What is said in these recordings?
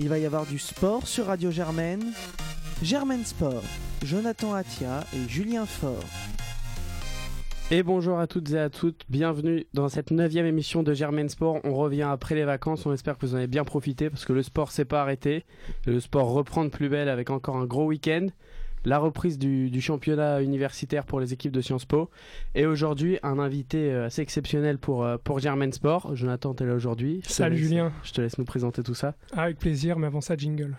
Il va y avoir du sport sur Radio Germaine. Germaine Sport, Jonathan Atia et Julien Faure. Et bonjour à toutes et à toutes, bienvenue dans cette neuvième émission de Germaine Sport. On revient après les vacances, on espère que vous en avez bien profité parce que le sport s'est pas arrêté. Le sport reprend de plus belle avec encore un gros week-end. La reprise du, championnat universitaire pour les équipes de Sciences Po. Et aujourd'hui, un invité euh, assez exceptionnel pour, euh, pour Germaine Sport. Jonathan, tu es là aujourd'hui. Salut Julien. Je te laisse nous présenter tout ça. Avec plaisir, mais avant ça, jingle.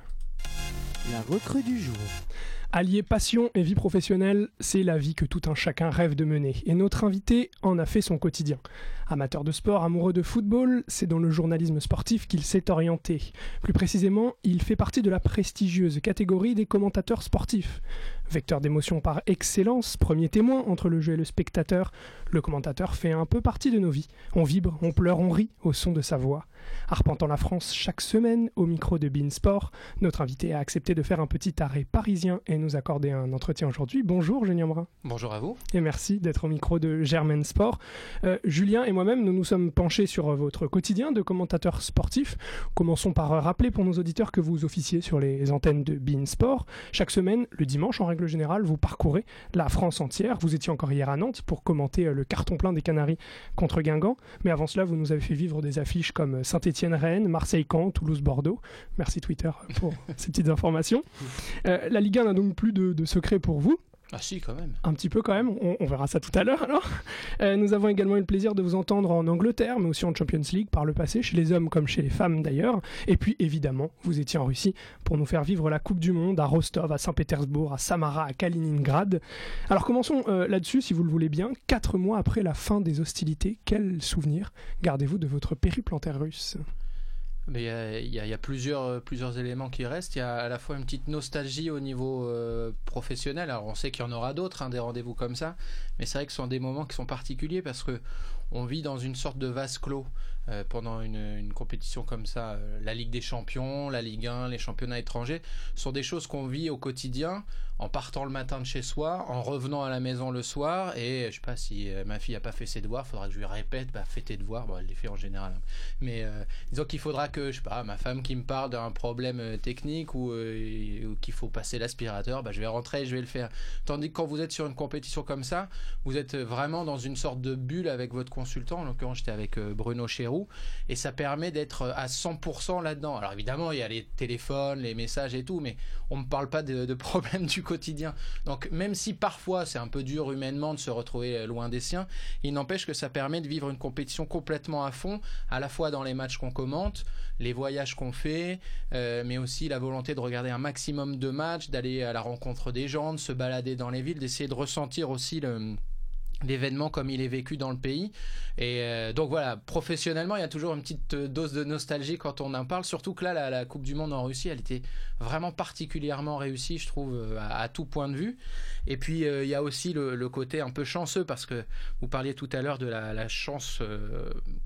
La recrue du jour. Allier passion et vie professionnelle, c'est la vie que tout un chacun rêve de mener. Et notre invité en a fait son quotidien. Amateur de sport, amoureux de football, c'est dans le journalisme sportif qu'il s'est orienté. Plus précisément, il fait partie de la prestigieuse catégorie des commentateurs sportifs. Vecteur d'émotion par excellence, premier témoin entre le jeu et le spectateur, le commentateur fait un peu partie de nos vies. On vibre, on pleure, on rit au son de sa voix. Arpentant la France chaque semaine au micro de Beansport, notre invité a accepté de faire un petit arrêt parisien et nous accorder un entretien aujourd'hui. Bonjour Julien Brun. Bonjour à vous. Et merci d'être au micro de Germain Sport. Euh, Julien et moi-même, nous nous sommes penchés sur votre quotidien de commentateur sportif. Commençons par rappeler pour nos auditeurs que vous officiez sur les antennes de Beansport. Chaque semaine, le dimanche en règle générale, vous parcourez la France entière. Vous étiez encore hier à Nantes pour commenter euh, le carton plein des Canaries contre Guingamp. Mais avant cela, vous nous avez fait vivre des affiches comme Saint-Étienne-Rennes, Marseille-Caen, Toulouse-Bordeaux. Merci Twitter pour ces petites informations. Euh, la Ligue 1 n'a donc plus de, de secret pour vous. Ah si, quand même. Un petit peu quand même, on, verra ça tout à l'heure alors. Euh, nous avons également eu le plaisir de vous entendre en Angleterre, mais aussi en Champions League par le passé, chez les hommes comme chez les femmes d'ailleurs. Et puis évidemment, vous étiez en Russie pour nous faire vivre la Coupe du Monde à Rostov, à Saint-Pétersbourg, à Samara, à Kaliningrad. Alors commençons euh, là-dessus, si vous le voulez bien. Quatre mois après la fin des hostilités, quel souvenir gardez-vous de votre périple en russe? Mais il y, a, plusieurs, euh, plusieurs éléments qui restent. Il y a à la fois une petite nostalgie au niveau euh, professionnel. Alors on sait qu'il y en aura d'autres, hein, des rendez-vous comme ça. Mais c'est vrai que ce sont des moments qui sont particuliers parce que on vit dans une sorte de vase clos euh, pendant une, compétition comme ça. la Ligue des Champions, la Ligue 1, les championnats étrangers sont des choses qu'on vit au quotidien en partant le matin de chez soi, en revenant à la maison le soir. Et je sais pas si ma fille a pas fait ses devoirs, faudra que je lui répète, bah, fais tes devoirs. Bon, elle les fait en général. Hein. Mais disons qu'il faudra que je sais pas, ma femme qui me parle d'un problème euh, technique euh, ou, qu'il faut passer l'aspirateur, bah, je vais rentrer et je vais le faire. Tandis que quand vous êtes sur une compétition comme ça, vous êtes vraiment dans une sorte de bulle avec votre consultant. En l'occurrence, j'étais avec euh, Bruno Chéroux et ça permet d'être à 100% là-dedans. Alors évidemment, il y a les téléphones, les messages et tout, mais on me parle pas de, de problèmes du quotidien. Donc même si parfois c'est un peu dur humainement de se retrouver loin des siens, il n'empêche que ça permet de vivre une compétition complètement à fond, à la fois dans les matchs qu'on commente, les voyages qu'on fait, euh, mais aussi la volonté de regarder un maximum de matchs, d'aller à la rencontre des gens, de se balader dans les villes, d'essayer de ressentir aussi l'événement comme il est vécu dans le pays. Et euh, donc voilà, professionnellement, il y a toujours une petite euh, dose de nostalgie quand on en parle, surtout que là, la, Coupe du Monde en Russie, elle était vraiment particulièrement réussie, je trouve, euh, à, tout point de vue. Et puis, il y a aussi le, côté un peu chanceux, parce que vous parliez tout à l'heure de la, chance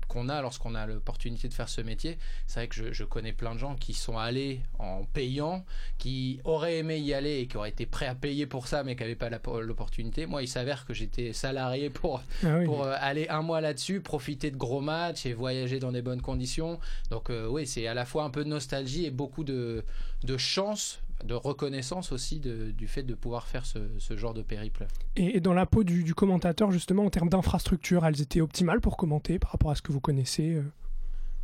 qu'on a lorsqu'on a l'opportunité de faire ce métier. C'est vrai que je, connais plein de gens qui sont allés en payant, qui auraient aimé y aller et qui auraient été prêts à payer pour ça, mais qui n'avaient pas l'opportunité. Moi, il s'avère que j'étais salarié pour, ah pour euh, aller un mois là-dessus, profiter de gros matchs et voyager dans des bonnes conditions. Donc euh, oui, c'est à la fois un peu de nostalgie et beaucoup de, de chance de reconnaissance aussi du fait de pouvoir faire ce, genre de périple. Et, dans la peau du, commentateur, justement, en termes d'infrastructure, elles étaient optimales pour commenter par rapport à ce que vous connaissez euh?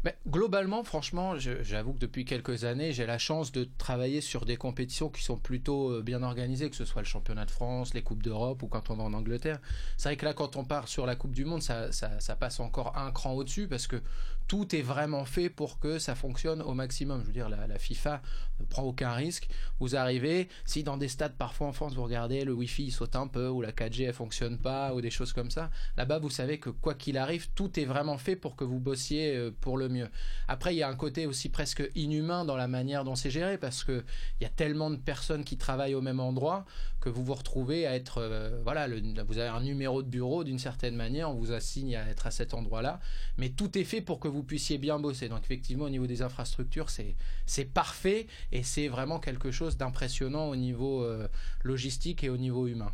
Mais globalement, franchement, j'avoue que depuis quelques années, j'ai la chance de travailler sur des compétitions qui sont plutôt euh, bien organisées, que ce soit le championnat de France, les Coupes d'Europe ou quand on va en Angleterre. C'est vrai que là, quand on part sur la Coupe du Monde, ça, ça, passe encore un cran au-dessus parce que tout est vraiment fait pour que ça fonctionne au maximum. Je veux dire, la, FIFA ne prend aucun risque. Vous arrivez, si dans des stades parfois en France, vous regardez, le Wi-Fi saute un peu ou la 4G ne fonctionne pas ou des choses comme ça, là-bas, vous savez que quoi qu'il arrive, tout est vraiment fait pour que vous bossiez euh, pour le mieux. Après, il y a un côté aussi presque inhumain dans la manière dont c'est géré parce que il y a tellement de personnes qui travaillent au même endroit que vous vous retrouvez à être, euh, voilà, vous avez un numéro de bureau d'une certaine manière, on vous assigne à être à cet endroit-là, mais tout est fait pour que vous puissiez bien bosser. Donc effectivement, au niveau des infrastructures, c'est c'est parfait et c'est vraiment quelque chose d'impressionnant au niveau euh, logistique et au niveau humain.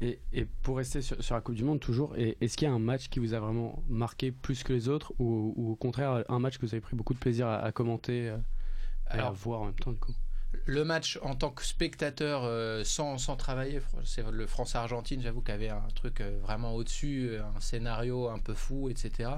Et, pour rester sur, la Coupe du Monde toujours, est-ce qu'il y a un match qui vous a vraiment marqué plus que les autres ou, au contraire un match que vous avez pris beaucoup de plaisir à, commenter euh Et à voir en même temps, du coup? le match en tant que spectateur euh, sans, sans travailler, c'est le France-Argentine, j'avoue qu'il y avait un truc euh, vraiment au-dessus, un scénario un peu fou, etc.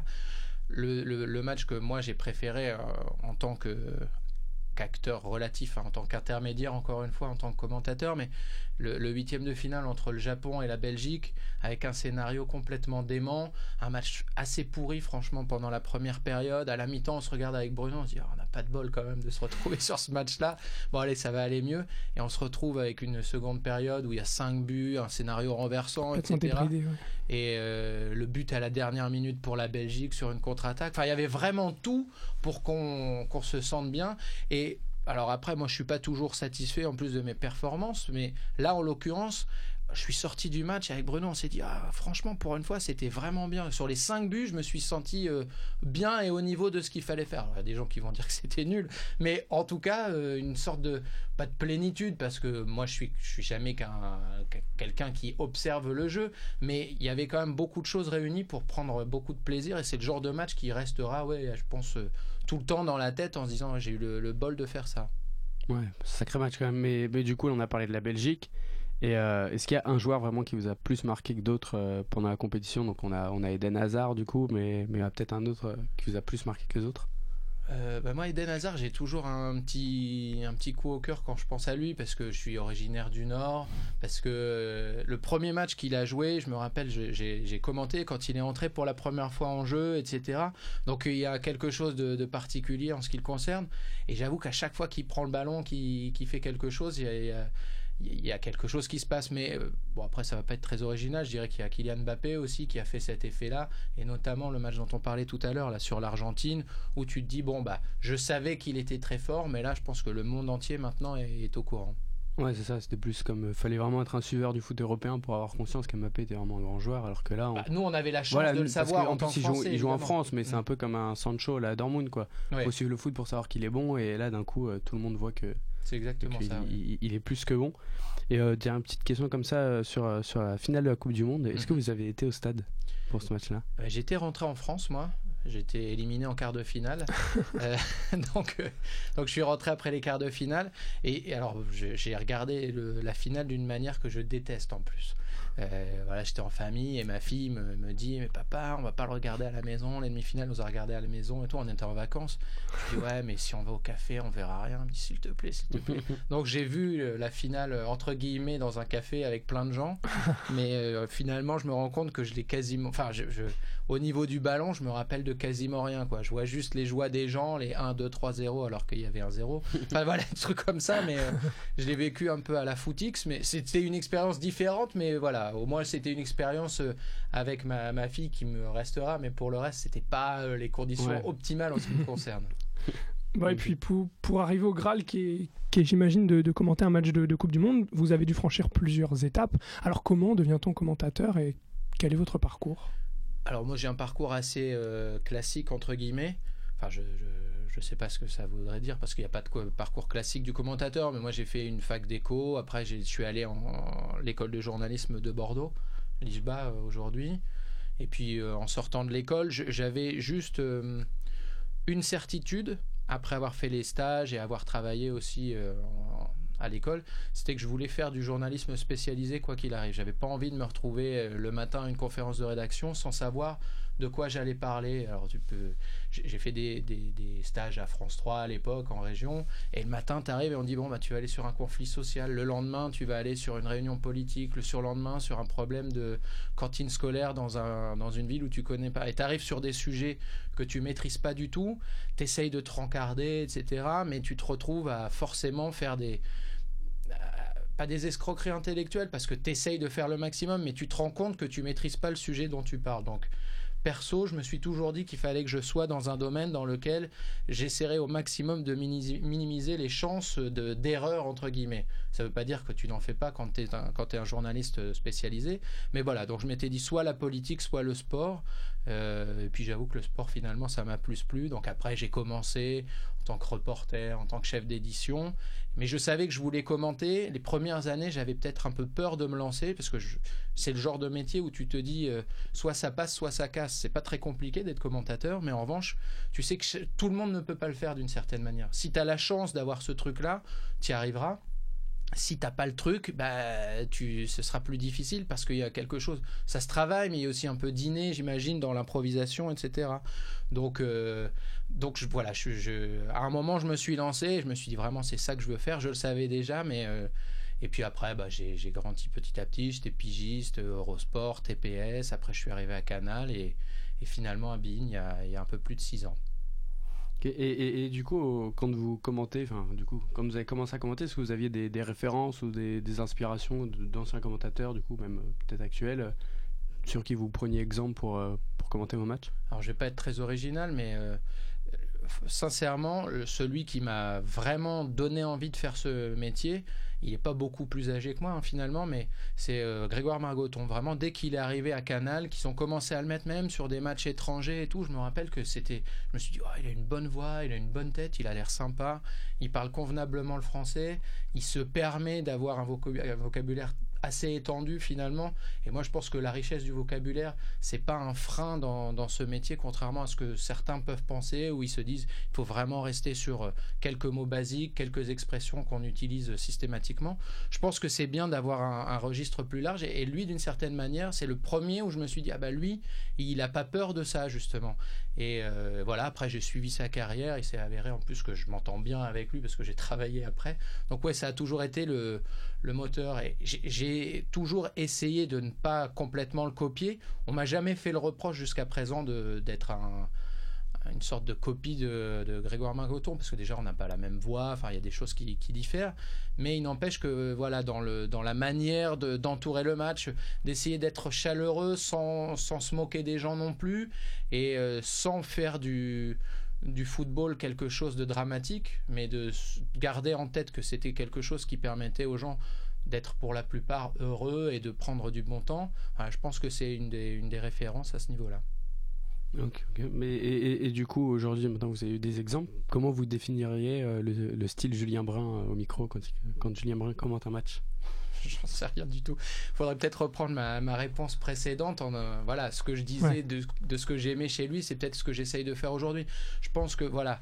Le, match que moi j'ai préféré euh, en tant qu'acteur relatif, hein, en tant qu'intermédiaire encore une fois, en tant que commentateur, mais le, huitième de finale entre le Japon et la Belgique, avec un scénario complètement dément, un match assez pourri franchement pendant la première période. À la mi-temps, on se regarde avec Bruno, on se dit Ah, on n'a pas de bol quand même de se retrouver sur ce match-là. Bon allez, ça va aller mieux. Et on se retrouve avec une seconde période où il y a cinq buts, un scénario renversant, etc. débridé. ouais. Et euh, le but à la dernière minute pour la Belgique sur une contre-attaque. Enfin, il y avait vraiment tout pour qu'on qu'on se sente bien. Et alors après, moi, je suis pas toujours satisfait en plus de mes performances, mais là, en l'occurrence, je suis sorti du match avec Bruno. On s'est dit, ah, franchement, pour une fois, c'était vraiment bien. Sur les cinq buts, je me suis senti euh, bien et au niveau de ce qu'il fallait faire. Il y a des gens qui vont dire que c'était nul, mais en tout cas, euh, une sorte de pas de plénitude parce que moi, je suis, je suis jamais qu'un qu'un- quelqu'un qui observe le jeu, mais il y avait quand même beaucoup de choses réunies pour prendre beaucoup de plaisir et c'est le genre de match qui restera, ouais, je pense, euh, tout le temps dans la tête en se disant j'ai eu le, bol de faire ça. Ouais, sacré match quand même. Mais, mais du coup, on a parlé de la Belgique. Et euh, est-ce qu'il y a un joueur vraiment qui vous a plus marqué que d'autres euh, pendant la compétition? Donc on a, on a Eden Hazard du coup, mais, mais a peut-être un autre euh, qui vous a plus marqué que les autres Euh, bah, moi, Eden Hazard, j'ai toujours un petit, un petit coup au cœur quand je pense à lui parce que je suis originaire du Nord. Parce que euh, le premier match qu'il a joué, je me rappelle, j'ai commenté quand il est entré pour la première fois en jeu, etc. Donc il y a quelque chose de, particulier en ce qui le concerne. Et j'avoue qu'à chaque fois qu'il prend le ballon, qu'il fait quelque chose, il y a- il y a quelque chose qui se passe, mais euh, bon après ça va pas être très original. Je dirais qu'il y a Kylian Mbappé aussi qui a fait cet effet-là, et notamment le match dont on parlait tout à l'heure là sur l'Argentine, où tu te dis bon bah je savais qu'il était très fort, mais là je pense que le monde entier maintenant est, est au courant. Ouais, c'est ça, c'était plus comme. euh, fallait vraiment être un suiveur du foot européen pour avoir conscience qu'Mbappé était vraiment un grand joueur, alors que là. On... Bah, nous on avait la chance voilà, de le savoir en tant plus, que il joue, il joue en. France, mais c'est Mm. un peu comme un Sancho là, à Dortmund quoi. Ouais, Faut suivre le foot pour savoir qu'il est bon, et là d'un coup, euh, tout le monde voit que. C'est exactement ça. ouais. il, est plus que bon. Et euh, une petite question comme ça euh, sur, euh, sur la finale de la Coupe du Monde. Est-ce que Mhm. vous avez été au stade pour ce match-là? Euh, J'étais rentré en France, moi. J'étais éliminé en quart de finale. Euh, donc, euh, donc, je suis rentré après les quarts de finale. Et, et alors, j'ai regardé le- la finale d'une manière que je déteste en plus. Euh, voilà, j'étais en famille et ma fille me, me dit Mais papa, on va pas le regarder à la maison. Les demi-finales, on nous a regardé à la maison et tout. On était en vacances. Je dis Ouais, mais si on va au café, on verra rien. Elle me dit S'il te plaît, s'il te plaît. Donc j'ai vu euh, la finale euh, entre guillemets dans un café avec plein de gens, mais euh, finalement je me rends compte que je l'ai quasiment, enfin je, je- au niveau du ballon je me rappelle de quasiment rien quoi. Je vois juste les joies des gens, les 1, 2, 3, 0 alors qu'il y avait un 0. Enfin voilà des trucs comme ça, mais euh, je l'ai vécu un peu à la footix, mais c'était une expérience différente, mais voilà au moins c'était une expérience euh, avec ma, ma fille qui me restera, mais pour le reste c'était pas euh, les conditions Ouais. optimales en ce qui me concerne. Et puis pour, pour arriver au Graal, qui est, qui est, j'imagine, de, de commenter un match de, de Coupe du Monde, vous avez dû franchir plusieurs étapes. Alors comment devient-on commentateur et quel est votre parcours? Alors moi j'ai un parcours assez euh, classique entre guillemets. Enfin je, je je sais pas ce que ça voudrait dire parce qu'il n'y a pas de parcours classique du commentateur. Mais moi j'ai fait une fac d'éco. Après je suis allé en, l'école de journalisme de Bordeaux, l'IJBA euh, aujourd'hui. Et puis euh, en sortant de l'école j'avais juste euh, une certitude après avoir fait les stages et avoir travaillé aussi à l'école, c'était que je voulais faire du journalisme spécialisé quoi qu'il arrive. J'avais pas envie de me retrouver euh, le matin à une conférence de rédaction sans savoir de quoi j'allais parler. Alors tu peux, j'ai fait des, des- stages à France 3 à l'époque en région, et le matin tu arrives et on dit bon bah tu vas aller sur un conflit social, le lendemain tu vas aller sur une réunion politique, le surlendemain sur un problème de cantine scolaire dans un dans une ville où tu connais pas, et tu arrives sur des sujets que tu maîtrises pas du tout, t'essayes de te rencarder, etc. Mais tu te retrouves à forcément faire des pas des escroqueries intellectuelles parce que tu essayes de faire le maximum, mais tu te rends compte que tu maîtrises pas le sujet dont tu parles. Donc, perso, je me suis toujours dit qu'il fallait que je sois dans un domaine dans lequel j'essaierais au maximum de minimiser les chances de- d'erreur, entre guillemets. Ça veut pas dire que tu n'en fais pas quand tu es, un journaliste spécialisé, mais voilà, donc je m'étais dit soit la politique, soit le sport. Euh, et puis j'avoue que le sport, finalement, ça m'a plus plu. Donc après, j'ai commencé tant que reporter, en tant que chef d'édition. Mais je savais que je voulais commenter. Les premières années, j'avais peut-être un peu peur de me lancer parce que c'est le genre de métier où tu te dis euh, soit ça passe, soit ça casse. C'est pas très compliqué d'être commentateur, mais en revanche, tu sais que tout le monde ne peut pas le faire d'une certaine manière. Si tu as la chance d'avoir ce truc-là, tu y arriveras si t'as pas le truc, bah, tu, ce sera plus difficile parce qu'il y a quelque chose. Ça se travaille, mais il y a aussi un peu d'inné, j'imagine, dans l'improvisation, etc. Donc, euh, donc je, voilà, je, à un moment, je me suis lancé, je me suis dit vraiment, c'est ça que je veux faire. Je le savais déjà, mais euh, et puis après, bah, j'ai grandi petit à petit. J'étais pigiste, Eurosport, TPS. Après, je suis arrivé à Canal et, finalement à Bein il il y a un peu plus de six ans. Et, du coup, quand vous commentez, enfin, du coup, quand vous avez commencé à commenter, est-ce que vous aviez des, références ou des, inspirations d'anciens commentateurs, du coup, même euh, peut-être actuels, euh, sur qui vous preniez exemple pour, euh, pour commenter vos matchs? Alors, je vais pas être très original, mais sincèrement, celui qui m'a vraiment donné envie de faire ce métier, il n'est pas beaucoup plus âgé que moi hein, finalement, mais c'est euh, Grégoire Margoton. Vraiment, dès qu'il est arrivé à Canal, qu'ils ont commencé à le mettre même sur des matchs étrangers et tout, je me rappelle que c'était. Je me suis dit, oh, il a une bonne voix, il a une bonne tête, il a l'air sympa, il parle convenablement le français, il se permet d'avoir un vocabulaire assez étendu finalement. Et moi, je pense que la richesse du vocabulaire, c'est pas un frein dans, dans, ce métier, contrairement à ce que certains peuvent penser, où ils se disent il faut vraiment rester sur euh, quelques mots basiques, quelques expressions qu'on utilise systématiquement. Je pense que c'est bien d'avoir un, registre plus large. Et, lui, d'une certaine manière, c'est le premier où je me suis dit ah bah lui, il a pas peur de ça justement. Et euh, voilà, après j'ai suivi sa carrière. Il s'est avéré en plus que je m'entends bien avec lui parce que j'ai travaillé après. Donc ouais, ça a toujours été le, le moteur. Et j'ai toujours essayé de ne pas complètement le copier. On m'a jamais fait le reproche jusqu'à présent d'être un, une sorte de copie de, Grégoire Margoton, parce que déjà on n'a pas la même voix, enfin il y a des choses qui, diffèrent, mais il n'empêche que voilà dans, le, dans la manière d'entourer le match, d'essayer d'être chaleureux sans, sans, se moquer des gens non plus, et euh, sans faire du, du football quelque chose de dramatique, mais de garder en tête que c'était quelque chose qui permettait aux gens d'être pour la plupart heureux et de prendre du bon temps. je pense que c'est une des, une des références à ce niveau-là. Mais, et, du coup, aujourd'hui, maintenant vous avez eu des exemples, comment vous définiriez euh, le, style Julien Brun euh, au micro quand, quand Julien Brun commente un match? J'en sais rien du tout. Il faudrait peut-être reprendre ma, ma, réponse précédente. En, euh, voilà, ce que je disais de, de, ce que j'aimais chez lui, c'est peut-être ce que j'essaye de faire aujourd'hui. Je pense que, voilà,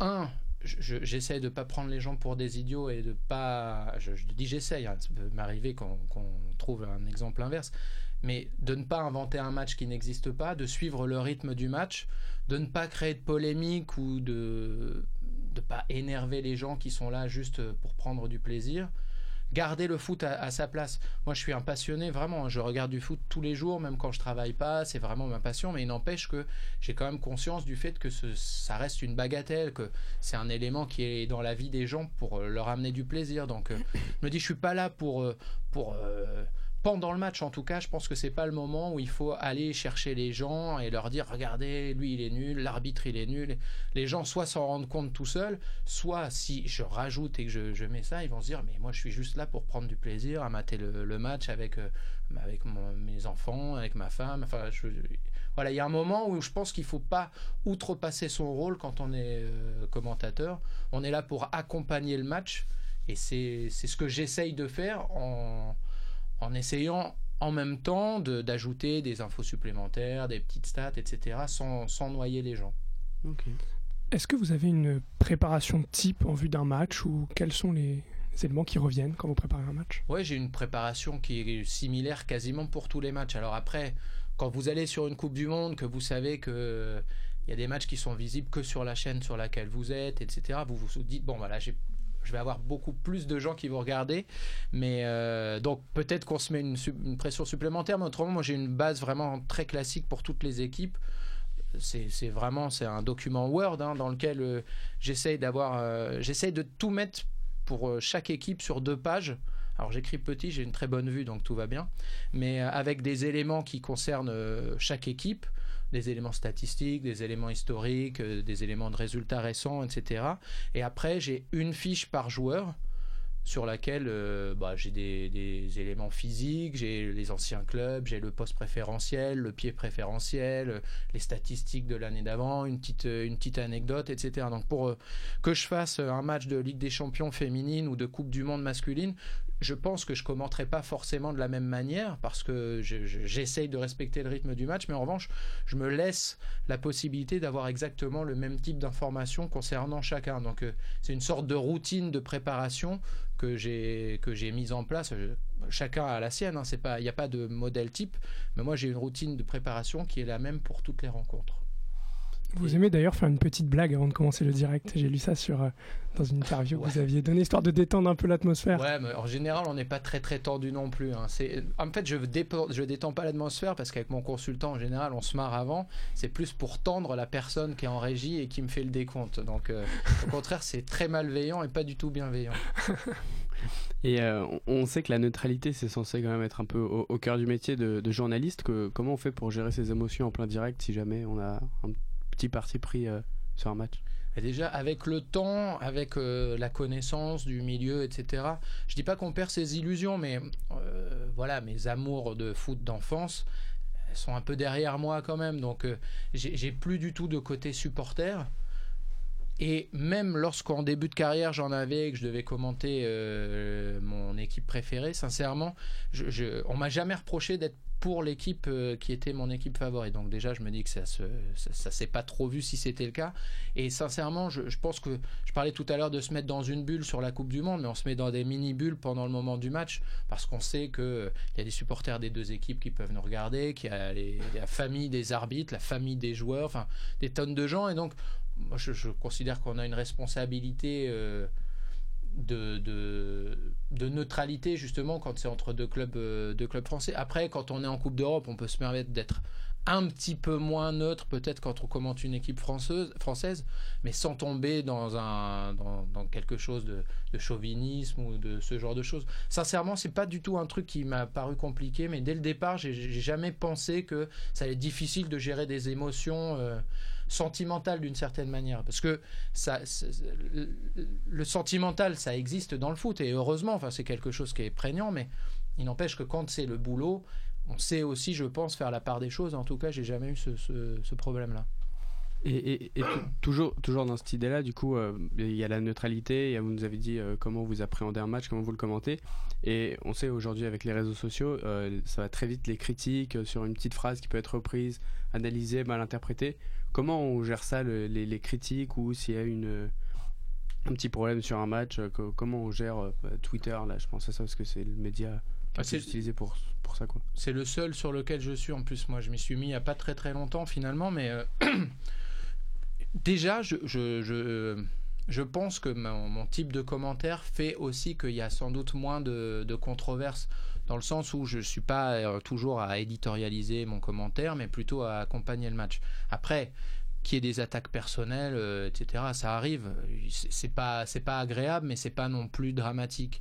un, j'essaie de pas prendre les gens pour des idiots et de pas. Je, dis j'essaye, hein, ça peut m'arriver qu'on trouve un exemple inverse, mais de ne pas inventer un match qui n'existe pas, de suivre le rythme du match, de ne pas créer de polémique ou de ne pas énerver les gens qui sont là juste pour prendre du plaisir garder le foot à, sa place. Moi, je suis un passionné, vraiment. Je regarde du foot tous les jours, même quand je travaille pas. C'est vraiment ma passion. Mais il n'empêche que j'ai quand même conscience du fait que ça reste une bagatelle, que c'est un élément qui est dans la vie des gens pour euh, leur amener du plaisir. Donc, euh, je me dis, je suis pas là pour euh, pour pendant le match en tout cas, je pense que c'est pas le moment où il faut aller chercher les gens et leur dire regardez, lui il est nul, l'arbitre il est nul. Les gens soit s'en rendent compte tout seuls, soit si je rajoute et que je, mets ça, ils vont se dire mais moi je suis juste là pour prendre du plaisir à mater le, match avec, euh, avec mes enfants, avec ma femme. Enfin, voilà, il y a un moment où je pense qu'il faut pas outrepasser son rôle quand on est euh, commentateur. On est là pour accompagner le match et c'est ce que j'essaye de faire en en essayant en même temps d'ajouter des infos supplémentaires, des petites stats, etc., sans, sans noyer les gens. Est-ce que vous avez une préparation type en vue d'un match ou quels sont les éléments qui reviennent quand vous préparez un match? Oui, j'ai une préparation qui est similaire quasiment pour tous les matchs. Alors après, quand vous allez sur une Coupe du Monde, que vous savez que il y a des matchs qui sont visibles que sur la chaîne sur laquelle vous êtes, etc. Vous vous dites bon voilà, j'ai je vais avoir beaucoup plus de gens qui vont regarder. Mais euh, donc peut-être qu'on se met une, pression supplémentaire, mais autrement, moi j'ai une base vraiment très classique pour toutes les équipes. C'est vraiment c'est un document Word hein, dans lequel euh, d'avoir, euh, j'essaye de tout mettre pour chaque équipe sur deux pages. Alors j'écris petit, j'ai une très bonne vue, donc tout va bien. Mais avec des éléments qui concernent chaque équipe, des éléments statistiques, des éléments historiques, euh, des éléments de résultats récents, etc. Et après, j'ai une fiche par joueur sur laquelle euh, bah, j'ai des, éléments physiques, j'ai les anciens clubs, j'ai le poste préférentiel, le pied préférentiel, euh, les statistiques de l'année d'avant, une petite, euh, une petite anecdote, etc. Donc pour euh, que je fasse un match de Ligue des Champions féminine ou de Coupe du Monde masculine, je pense que je commenterai pas forcément de la même manière parce que je- je- j'essaye de respecter le rythme du match, mais en revanche, je me laisse la possibilité d'avoir exactement le même type d'informations concernant chacun. Donc euh, c'est une sorte de routine de préparation que j'ai mise en place. Je- chacun a la sienne, hein, il n'y a pas de modèle type, mais moi j'ai une routine de préparation qui est la même pour toutes les rencontres. Vous aimez d'ailleurs faire une petite blague avant de commencer le direct. J'ai lu ça sur, euh, dans une interview que vous aviez donnée, histoire de détendre un peu l'atmosphère. Ouais, mais en général, on n'est pas très très tendu non plus. hein. C'est, en fait, je je détends pas l'atmosphère parce qu'avec mon consultant, en général, on se marre avant. C'est plus pour tendre la personne qui est en régie et qui me fait le décompte. Donc, euh, au contraire, c'est très malveillant et pas du tout bienveillant. Et euh, on- on sait que la neutralité, c'est censé quand même être un peu au, au cœur du métier de, de journaliste. Que, comment on fait pour gérer ses émotions en plein direct si jamais on a un petit parti pris euh, sur un match Et déjà, avec le temps, avec euh, la connaissance du milieu, etc., je dis pas qu'on perd ses illusions, mais euh, voilà, mes amours de foot d'enfance sont un peu derrière moi quand même. Donc, j'ai plus du tout de côté supporter. Et même lorsqu'en début de carrière j'en avais et que je devais commenter euh, mon équipe préférée, sincèrement, je, je- on m'a jamais reproché d'être pour l'équipe euh, qui était mon équipe favorite. Donc déjà, je me dis que ça se, s'est pas trop vu si c'était le cas. Et sincèrement, je, pense que je parlais tout à l'heure de se mettre dans une bulle sur la Coupe du Monde, mais on se met dans des mini bulles pendant le moment du match parce qu'on sait que y a des supporters des deux équipes qui peuvent nous regarder, qu'il y a la famille des arbitres, la famille des joueurs, enfin des tonnes de gens. Et donc, moi, je, considère qu'on a une responsabilité. euh, de, de, neutralité justement quand c'est entre deux clubs, euh, clubs français. Après, quand on est en Coupe d'Europe, on peut se permettre d'être un petit peu moins neutre peut-être quand on commente une équipe française, mais sans tomber dans, un, dans, quelque chose de, chauvinisme ou de ce genre de choses. Sincèrement, c'est pas du tout un truc qui m'a paru compliqué, mais dès le départ, j'ai jamais pensé que ça allait être difficile de gérer des émotions euh, sentimentales d'une certaine manière. Parce que ça, le- sentimental, ça existe dans le foot, et heureusement, enfin, c'est quelque chose qui est prégnant, mais il n'empêche que quand c'est le boulot, on sait aussi, je pense, faire la part des choses. En tout cas, j'ai jamais eu ce, ce- problème-là. Et, et- et tou- toujours, toujours dans cette idée-là, du coup, euh, il y a la neutralité. vous nous avez dit euh, comment vous appréhendez un match, comment vous le commentez. Et on sait aujourd'hui avec les réseaux sociaux, euh, ça va très vite les critiques sur une petite phrase qui peut être reprise, analysée, mal interprétée. Comment on gère ça, le- les, les critiques ou s'il y a une euh, un petit problème sur un match, euh, co- comment on gère euh, Twitter Là, je pense à ça parce que c'est le média Ah, c'est- utilisé pour pour ça, quoi. C'est le seul sur lequel je suis en plus. Moi, je m'y suis mis il n'y a pas très très longtemps finalement, mais euh, déjà, je, je, je, je pense que mon, mon type de commentaire fait aussi qu'il y a sans doute moins de, de controverses dans le sens où je ne suis pas euh, toujours à éditorialiser mon commentaire, mais plutôt à accompagner le match. Après, qu'il y ait des attaques personnelles, euh, etc., ça arrive. C'est pas, c'est pas agréable, mais c'est pas non plus dramatique.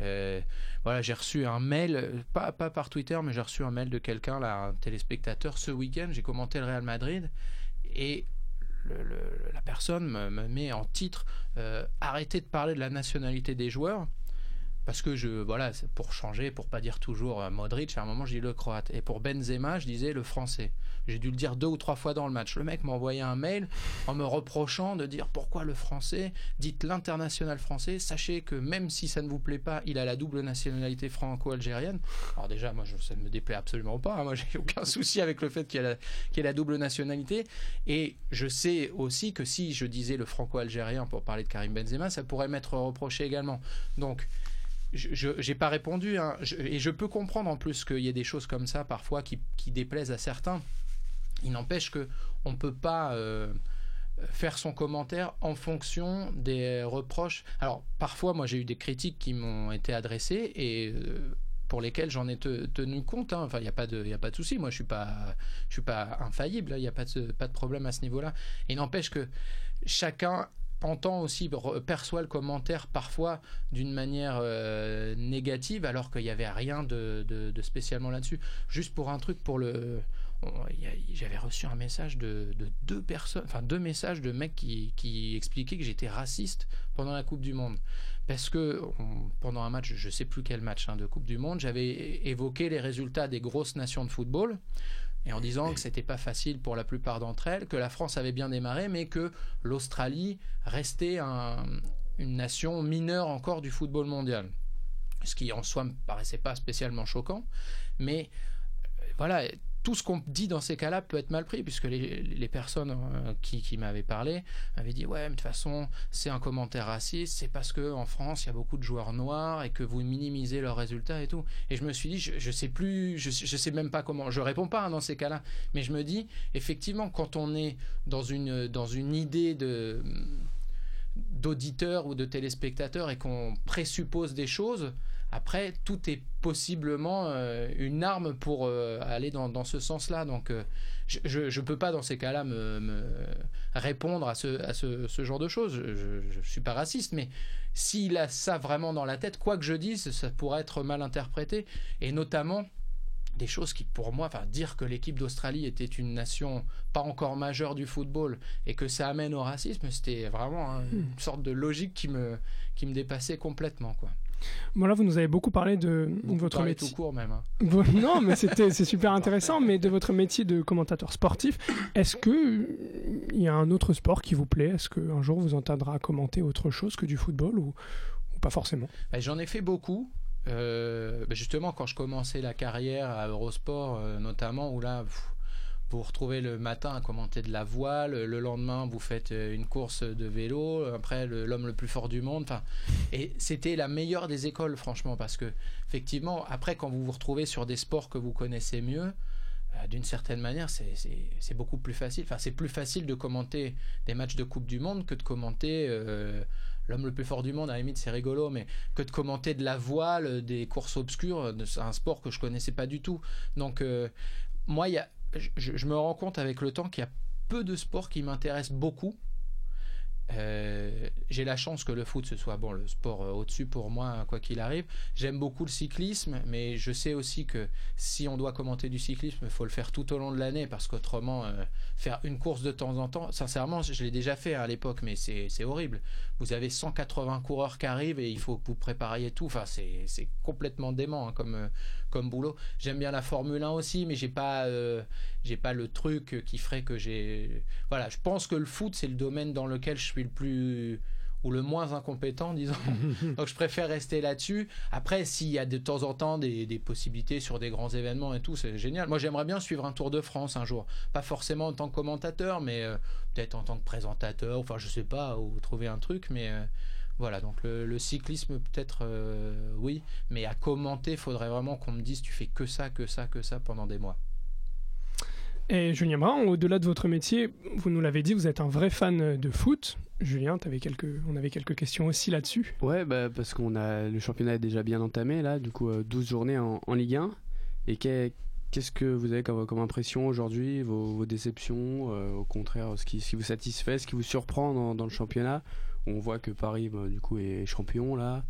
Euh, voilà, j'ai reçu un mail, pas, pas par Twitter, mais j'ai reçu un mail de quelqu'un, là, un téléspectateur, ce week-end. J'ai commenté le Real Madrid et la personne me, me met en titre arrêtez de parler de la nationalité des joueurs. Parce que je, voilà, pour changer, pour pas dire toujours euh, Modric, à un moment je dis le croate. Et pour Benzema, je disais le français. J'ai dû le dire deux ou trois fois dans le match. Le mec m'a envoyé un mail en me reprochant de dire pourquoi le français, dites l'international français, sachez que même si ça ne vous plaît pas, il a la double nationalité franco-algérienne. Alors déjà, moi, ça ne me déplaît absolument pas. hein. Moi, j'ai aucun souci avec le fait qu'il a ait la double nationalité. Et je sais aussi que si je disais le franco-algérien pour parler de Karim Benzema, ça pourrait m'être reproché également. Donc, je n'ai pas répondu. hein. Et je peux comprendre en plus qu'il y ait des choses comme ça parfois qui, déplaisent à certains. Il n'empêche que on peut pas euh, faire son commentaire en fonction des reproches. Alors parfois, moi j'ai eu des critiques qui m'ont été adressées et euh, pour lesquelles j'en ai te- tenu compte. hein. Enfin, il n'y a pas de, de souci. Moi, je suis suis pas infaillible. hein. Il n'y a pas de, pas de problème à ce niveau-là. Il n'empêche que chacun entend aussi, perçoit le commentaire parfois d'une manière euh, négative alors qu'il n'y avait rien de, spécialement là-dessus. Juste pour un truc, pour le, j'avais reçu un message de, deux personnes, enfin deux messages de mecs qui, qui expliquaient que j'étais raciste pendant la Coupe du Monde. Parce que pendant un match, je ne sais plus quel match hein, de Coupe du Monde, j'avais évoqué les résultats des grosses nations de football et en disant que c'était pas facile pour la plupart d'entre elles, que la France avait bien démarré, mais que l'Australie restait une nation mineure encore du football mondial. Ce qui en soi me paraissait pas spécialement choquant, mais euh, voilà, tout ce qu'on dit dans ces cas-là peut être mal pris, puisque les, personnes euh, qui, m'avaient parlé m'avaient dit Ouais, de toute façon, c'est un commentaire raciste, c'est parce qu'en France, il y a beaucoup de joueurs noirs et que vous minimisez leurs résultats et tout. Et je me suis dit Je, ne sais plus, je, je, sais même pas comment, je réponds pas hein, dans ces cas-là, mais je me dis Effectivement, quand on est dans une, dans une idée de d'auditeurs ou de téléspectateurs et qu'on présuppose des choses, après, tout est possiblement euh, une arme pour euh, aller dans, ce sens-là. Donc, euh, je ne peux pas, dans ces cas-là, me, répondre à, ce, à ce, genre de choses. Je ne suis pas raciste, mais s'il a ça vraiment dans la tête, quoi que je dise, ça pourrait être mal interprété. Et notamment, des choses qui, pour moi, enfin, dire que l'équipe d'Australie était une nation pas encore majeure du football et que ça amène au racisme, c'était vraiment une hmm. sorte de logique qui me, qui me dépassait complètement, quoi. Voilà, vous nous avez beaucoup parlé de votre métier. tout court même. Hein. non, mais c'était c'est super intéressant, mais de votre métier de commentateur sportif, est-ce que il y a un autre sport qui vous plaît? Est-ce qu'un jour vous entendra commenter autre chose que du football ou, pas forcément? Bah, J'en ai fait beaucoup. Euh, bah, justement, quand je commençais la carrière à Eurosport, euh, notamment, où là, vous retrouvez le matin à commenter de la voile, le lendemain vous faites euh, une course de vélo, après l'homme le, plus fort du monde. Enfin, et c'était la meilleure des écoles, franchement, parce que effectivement, après quand vous vous retrouvez sur des sports que vous connaissez mieux, euh, d'une certaine manière, c'est beaucoup plus facile. Enfin, c'est plus facile de commenter des matchs de Coupe du Monde que de commenter euh, l'homme le plus fort du monde. À la limite, c'est rigolo, mais que de commenter de la voile, des courses obscures, un sport que je connaissais pas du tout. Donc, moi, il y a je, me rends compte avec le temps qu'il y a peu de sports qui m'intéressent beaucoup euh, j'ai la chance que le foot ce soit bon le sport euh, au-dessus pour moi quoi qu'il arrive. J'aime beaucoup le cyclisme, mais je sais aussi que si on doit commenter du cyclisme, il faut le faire tout au long de l'année parce qu'autrement euh, faire une course de temps en temps, sincèrement, je l'ai déjà fait à l'époque, mais c'est horrible. Vous avez 180 coureurs qui arrivent et il faut que vous prépariez tout. Enfin, c'est complètement dément hein, comme comme boulot. J'aime bien la Formule 1 aussi, mais j'ai pas j'ai pas le truc qui ferait que j'ai voilà. Je pense que le foot c'est le domaine dans lequel je suis le plus ou le moins incompétent, disons. Donc je préfère rester là-dessus. Après, s'il y a de temps en temps des, possibilités sur des grands événements et tout, c'est génial. Moi, j'aimerais bien suivre un Tour de France un jour. Pas forcément en tant que commentateur, mais euh, peut-être en tant que présentateur, enfin, je sais pas, ou trouver un truc, mais. Euh, voilà, donc le, cyclisme peut-être euh, oui, mais à commenter, il faudrait vraiment qu'on me dise tu fais que ça, que ça, que ça pendant des mois. Et Julien Brun, au-delà de votre métier, vous nous l'avez dit, vous êtes un vrai fan de foot. Julien, avais quelques, on avait quelques questions aussi là-dessus. Ouais, bah, parce qu'on a le championnat est déjà bien entamé là, du coup 12 euh, journées en, Ligue 1. Et qu'est-ce que vous avez comme, impression aujourd'hui, vos, déceptions, euh, au contraire, ce qui, vous satisfait, ce qui vous surprend dans, le championnat On voit que Paris, bah, du coup, est champion là.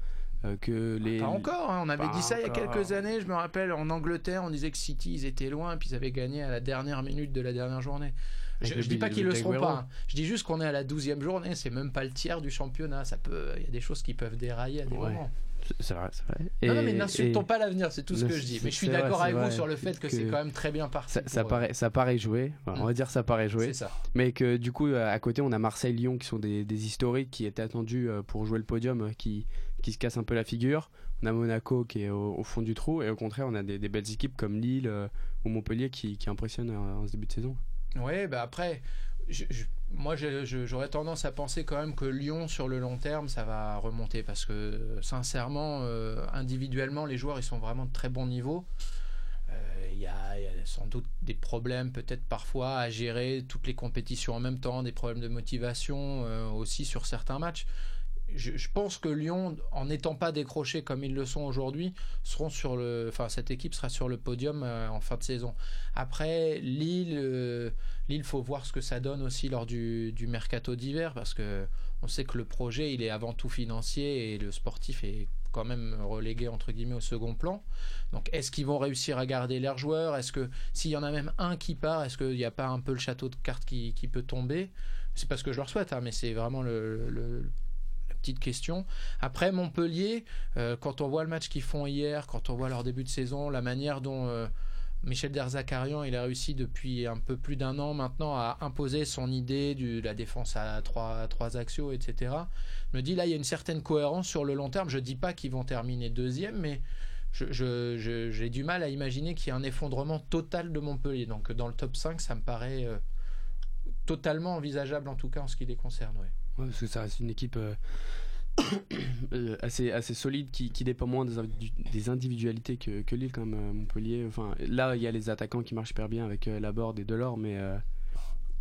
Euh, que les... Pas encore, hein. on avait dit ça il y a quelques années, je me rappelle, en Angleterre, on disait que City, ils étaient loin, puis ils avaient gagné à la dernière minute de la dernière journée. Je, ne dis pas qu'ils le seront pas, hein. je dis juste qu'on est à la douzième journée, c'est même pas le tiers du championnat, ça peut, il y a des choses qui peuvent dérailler à des moments. C'est vrai, c'est vrai. non, non, mais n'insultons pas l'avenir, c'est tout ce que je dis. Mais je suis d'accord avec vous sur le fait que, c'est quand même très bien parti. Ça, paraît, ça paraît joué, on va dire ça paraît joué. Ça. Mais que du coup, à côté, on a Marseille-Lyon qui sont des, des, historiques qui étaient attendus euh, pour jouer le podium, euh, qui, qui se cassent un peu la figure. On a Monaco qui est au, fond du trou, et au contraire, on a des, belles équipes comme Lille euh, ou Montpellier qui, qui impressionnent en, ce début de saison. Ouais, bah après, moi j'aurais tendance à penser quand même que Lyon sur le long terme ça va remonter. Parce que sincèrement euh, individuellement les joueurs ils sont vraiment de très bon niveau. Euh, il y, a sans doute des problèmes peut-être parfois à gérer toutes les compétitions en même temps des problèmes de motivation aussi sur certains matchs. Je, pense que Lyon, en n'étant pas décroché comme ils le sont aujourd'hui, seront sur le, enfin cette équipe sera sur le podium euh, en fin de saison. Après Lille, euh, Lille, faut voir ce que ça donne aussi lors du, du mercato d'hiver parce que on sait que le projet il est avant tout financier et le sportif est quand même relégués entre guillemets au second plan. Donc est-ce qu'ils vont réussir à garder leurs joueurs? Est-ce que s'il y en a même un qui part, est-ce qu'il n'y a pas un peu le château de cartes qui, qui peut tomber? C'est pas ce que je leur souhaite, hein, mais c'est vraiment la petite question. Après Montpellier, euh, quand on voit le match qu'ils font hier, quand on voit leur début de saison, la manière dont euh, Michel Derzakarian, il a réussi depuis un peu plus d'un an maintenant à imposer son idée de la défense à trois, trois axiaux, etc. Je me dis là, il y a une certaine cohérence sur le long terme. Je dis pas qu'ils vont terminer deuxième, mais j'ai du mal à imaginer qu'il y ait un effondrement total de Montpellier. Donc dans le top 5, ça me paraît euh, totalement envisageable, en tout cas en ce qui les concerne. Ouais, parce que ça reste une équipe euh, assez, assez solide qui, qui dépend moins des, des individualités que, que Lille, quand même, euh, Montpellier. Enfin, là, il y a les attaquants qui marchent super bien avec euh, Laborde et Delors, mais, euh,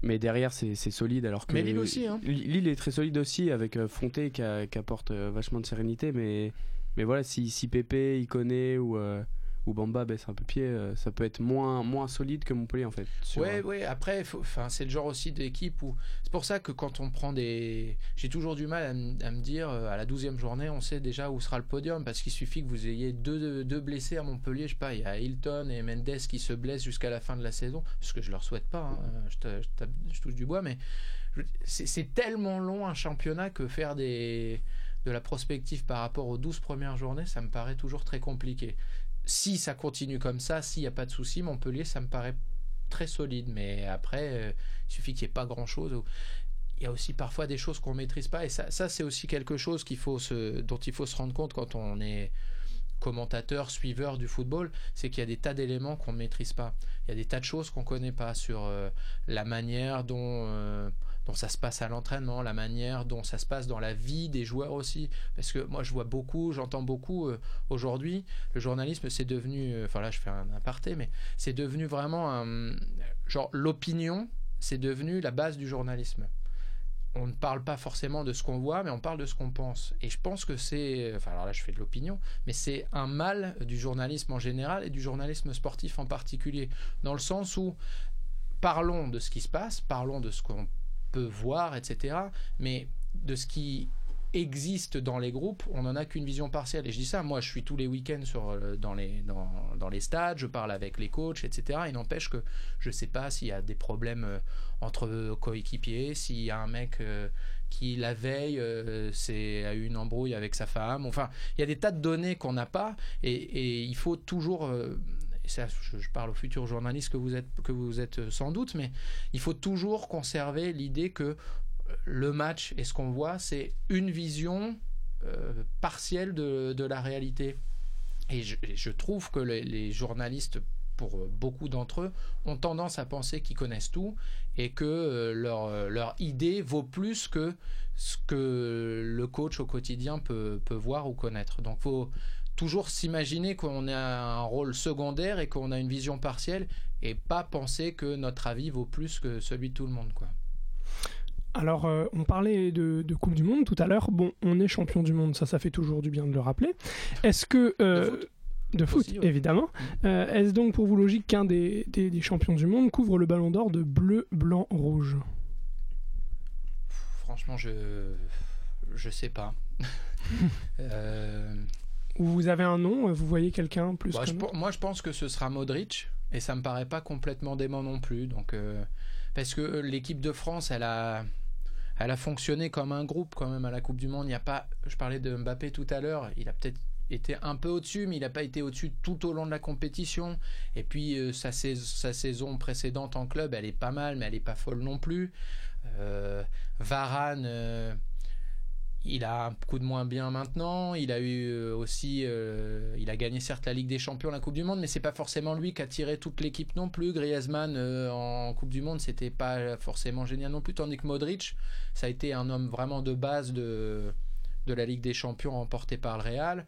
mais derrière, c'est solide. Alors que Mais Lille aussi, hein. Lille est très solide aussi avec euh, Fonté qui, apporte vachement de sérénité, mais, mais voilà, si, si Pépé, Iconé ou, euh, ou Bamba baisse un peu pied, euh, ça peut être moins, moins solide que Montpellier en fait. sur, Ouais, euh, ouais. Après, c'est le genre aussi d'équipe où c'est pour ça que quand on prend des, j'ai toujours du mal à, me- à me dire euh, à la 12e journée, on sait déjà où sera le podium parce qu'il suffit que vous ayez deux, deux blessés à Montpellier. Je sais pas, il y a Hilton et Mendes qui se blessent jusqu'à la fin de la saison, ce que je leur souhaite pas. hein, je, ta- je touche du bois, mais c'est tellement long un championnat que faire des de la prospective par rapport aux 12 premières journées, ça me paraît toujours très compliqué. Si ça continue comme ça, s'il n'y a pas de souci, Montpellier, ça me paraît très solide. Mais après, euh, il suffit qu'il n'y ait pas grand-chose. Il y a aussi parfois des choses qu'on ne maîtrise pas. Et ça, c'est aussi quelque chose faut se, dont il faut se rendre compte quand on est commentateur, suiveur du football, c'est qu'il y a des tas d'éléments qu'on ne maîtrise pas. Il y a des tas de choses qu'on ne connaît pas sur euh, la manière dont, euh, dont ça se passe à l'entraînement, la manière dont ça se passe dans la vie des joueurs aussi. Parce que moi, je vois beaucoup, j'entends beaucoup euh, aujourd'hui, le journalisme, c'est devenu, euh, enfin là, je fais un aparté, mais c'est devenu vraiment un, genre l'opinion, c'est devenu la base du journalisme on ne parle pas forcément de ce qu'on voit, mais on parle de ce qu'on pense. Et je pense que c'est, enfin alors là je fais de l'opinion, mais c'est un mal du journalisme en général et du journalisme sportif en particulier, dans le sens où parlons de ce qui se passe, parlons de ce qu'on peut voir, etc. Mais de ce qui existe dans les groupes, on n'en a qu'une vision partielle. Et je dis ça, moi je suis tous les week-ends sur, euh, dans, les, dans, dans les stades, je parle avec les coachs, etc. Il n'empêche que je ne sais pas s'il y a des problèmes euh, entre coéquipiers, s'il y a un mec euh, qui la veille a eu une embrouille avec sa femme. Enfin, il y a des tas de données qu'on n'a pas et, et il faut toujours... et ça, je, parle aux futurs journalistes que vous êtes, que vous êtes sans doute, mais il faut toujours conserver l'idée que euh, le match et ce qu'on voit, c'est une vision euh, partielle de, la réalité. Et je, trouve que les, journalistes, pour beaucoup d'entre eux, ont tendance à penser qu'ils connaissent tout et que euh, leur, idée vaut plus que ce que le coach au quotidien peut, peut voir ou connaître. Donc, faut toujours s'imaginer qu'on a un rôle secondaire et qu'on a une vision partielle et pas penser que notre avis vaut plus que celui de tout le monde. Quoi. Alors, euh, on parlait de, de Coupe du Monde tout à l'heure. Bon, on est champion du monde, ça, ça fait toujours du bien de le rappeler. Est-ce que. euh, De foot de foot, Aussi, ouais. évidemment. Euh, Est-ce donc pour vous logique qu'un des, des- des champions du monde couvre le ballon d'or de bleu, blanc, rouge? Franchement, je je sais pas. Euh, Ou vous avez un nom, euh, vous voyez quelqu'un plus bah, je moi, je pense que ce sera Modric et ça me paraît pas complètement dément non plus. Donc, euh, parce que l'équipe de France, elle a elle a fonctionné comme un groupe quand même à la Coupe du Monde. Il a pas, je parlais de Mbappé tout à l'heure, il a peut-être été un peu au-dessus, mais il n'a pas été au-dessus tout au long de la compétition. Et puis euh, sa, sais- sa saison précédente en club, elle est pas mal, mais elle est pas folle non plus. Euh, Varane, euh, il a un coup de moins bien maintenant. Il a eu euh, aussi, euh, il a gagné certes la Ligue des Champions, la Coupe du Monde, mais c'est pas forcément lui qui a tiré toute l'équipe non plus. Griezmann euh, en Coupe du Monde, c'était pas forcément génial non plus, tandis que Modric, ça a été un homme vraiment de base de de la Ligue des Champions remportée par le Real.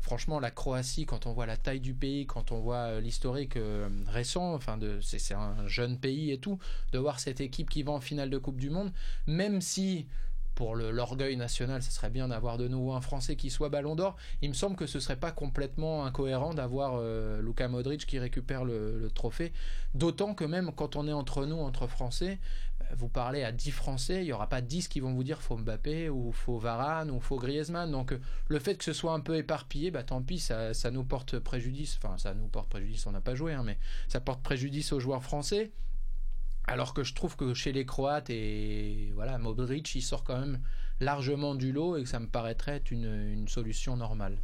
Franchement, la Croatie, quand on voit la taille du pays, quand on voit l'historique récent, enfin, c'est un jeune pays et tout, de voir cette équipe qui va en finale de Coupe du Monde, même si pour l'orgueil national, ce serait bien d'avoir de nouveau un Français qui soit Ballon d'Or. Il me semble que ce serait pas complètement incohérent d'avoir euh, Modric qui récupère le, trophée. D'autant que même quand on est entre nous, entre Français, vous parlez à 10 Français, il n'y aura pas 10 qui vont vous dire faut Mbappé ou faut Varane ou faut Griezmann. Donc euh, le fait que ce soit un peu éparpillé, bah, tant pis, ça, ça nous porte préjudice. Enfin, ça nous porte préjudice, on n'a pas joué, hein, mais ça porte préjudice aux joueurs français. Alors que je trouve que chez les Croates et voilà, Modric, il sort quand même largement du lot et que ça me paraîtrait être une, une solution normale.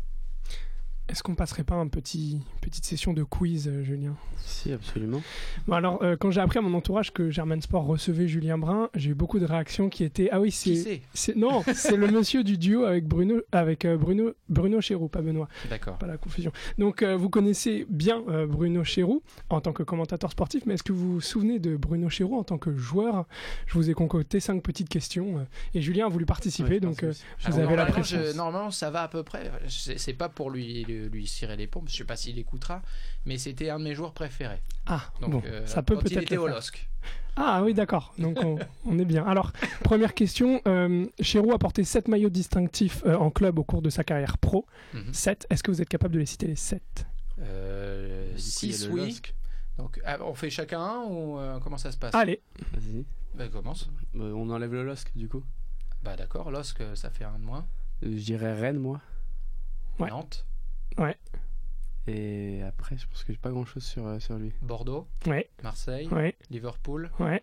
Est-ce qu'on passerait pas un petit petite session de quiz, euh, Julien? Si, absolument. Bon alors, euh, quand j'ai appris à mon entourage que Germain Sport recevait Julien Brun, j'ai eu beaucoup de réactions qui étaient ah oui c'est non c'est le monsieur du duo avec Bruno avec euh, Bruno Bruno Chéroux pas Benoît D'accord. pas la confusion. Donc euh, vous connaissez bien euh, Bruno Chéroux en tant que commentateur sportif, mais est-ce que vous vous souvenez de Bruno Chéroux en tant que joueur? Je vous ai concocté cinq petites questions euh, et Julien a voulu participer, Ouais, donc euh, vous Alors, avez la je- normalement, ça va à peu près. C'est c'est pas pour lui, lui, lui cirer les pompes, je sais pas s'il écoutera, mais c'était un de mes joueurs préférés. Ah Donc, bon, euh, ça peut quand il peut-être était au. LOSC. Ah oui, d'accord. Donc on, on est bien. Alors, première question. Euh, Chéroux a porté 7 maillots distinctifs euh, en club au cours de sa carrière pro. Mhm. 7. Est-ce que vous êtes capable de les citer les 7 Euh, Du coup, il y a six, le oui. LOSC. Donc, ah, on fait chacun un ou euh, comment ça se passe? Allez, Vas-y. Bah, commence. Bah, on enlève le LOSC du coup. Bah d'accord, LOSC, ça fait un de moins. Euh, Je dirais Rennes, moi. Ouais. Nantes, Et après, je pense que j'ai pas grand chose sur, euh, sur lui. Bordeaux, ouais, Marseille, ouais, Liverpool. ouais.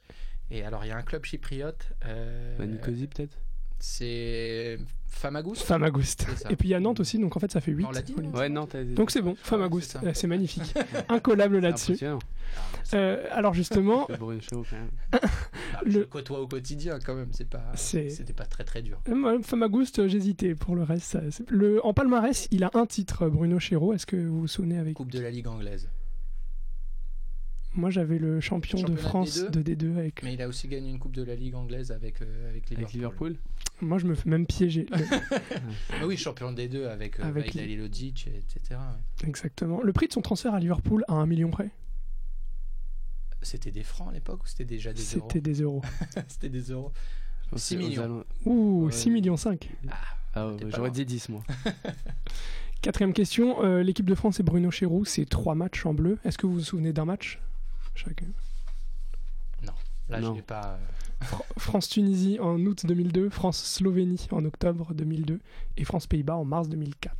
Et alors, il y a un club chypriote. euh, Bah, Nicosie, peut-être c'est Famagouste Famagouste. Et puis il y a Nantes aussi, donc en fait ça fait 8. On l'a dit, non Ouais, non, t'as Donc c'est bon, Famagouste. c'est magnifique. Incollable là-dessus. Euh, alors justement, Le Bruno Chéreau, quand même. Ah, Je Le- côtoie au quotidien quand même, c'est pas, C'est- c'était pas très très dur. euh, moi, Famagouste, euh, j'hésitais. Pour le reste, ça- le... en palmarès, il a un titre, Bruno Chéreau. Est-ce que vous vous souvenez avec Coupe de la Ligue anglaise. Moi j'avais le champion de Championnat de France D2. de D2 avec. Mais il a aussi gagné une Coupe de la Ligue anglaise avec, euh, avec Liverpool. Avec Liverpool Moi je me fais même piéger. Ah oui, champion des deux avec, euh, Avec avec les- Lodic, etc. ouais. Exactement. Le prix de son transfert à Liverpool à 1 million près, C'était des francs à l'époque ou c'était déjà des euros? c'était des euros. C'était des euros. Je pense 6 que c'est aux millions. Ouh, Ouais. 6 millions 5. Ah, ouais, pas j'aurais dit 10, moi. Quatrième question, euh, l'équipe de France et Bruno Chéroux, c'est trois matchs en bleu. Est-ce que vous vous souvenez d'un match? Chacun Là, Non. je n'ai pas. euh, Fr- France-Tunisie en août 2002, France-Slovénie en octobre 2002 et France-Pays-Bas en mars 2004.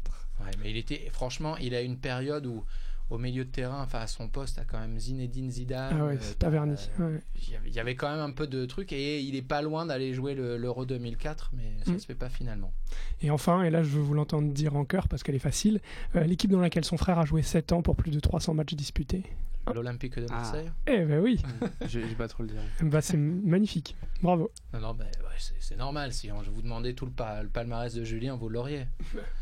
ouais, mais il était, franchement, il a une période où, au milieu de terrain, enfin à son poste, à quand même Zinedine Zidane. Ah ouais, euh, verni. euh. Il y avait- il y avait quand même un peu de trucs et il est pas loin d'aller jouer le- l'Euro 2004, mais ça Mm. se fait pas finalement. Et enfin, et là je veux vous l'entendre dire en chœur parce qu'elle est facile, euh, l'équipe dans laquelle son frère a joué 7 ans pour plus de 300 matchs disputés. Ah. L'Olympique de Ah. Marseille Eh ben oui, Je vais pas trop le dire. bah, c'est magnifique. Bravo. Non, non, bah, ouais, c'est c'est normal. Si on, je vous demandais tout le, pa- le palmarès de Julien, vous l'auriez.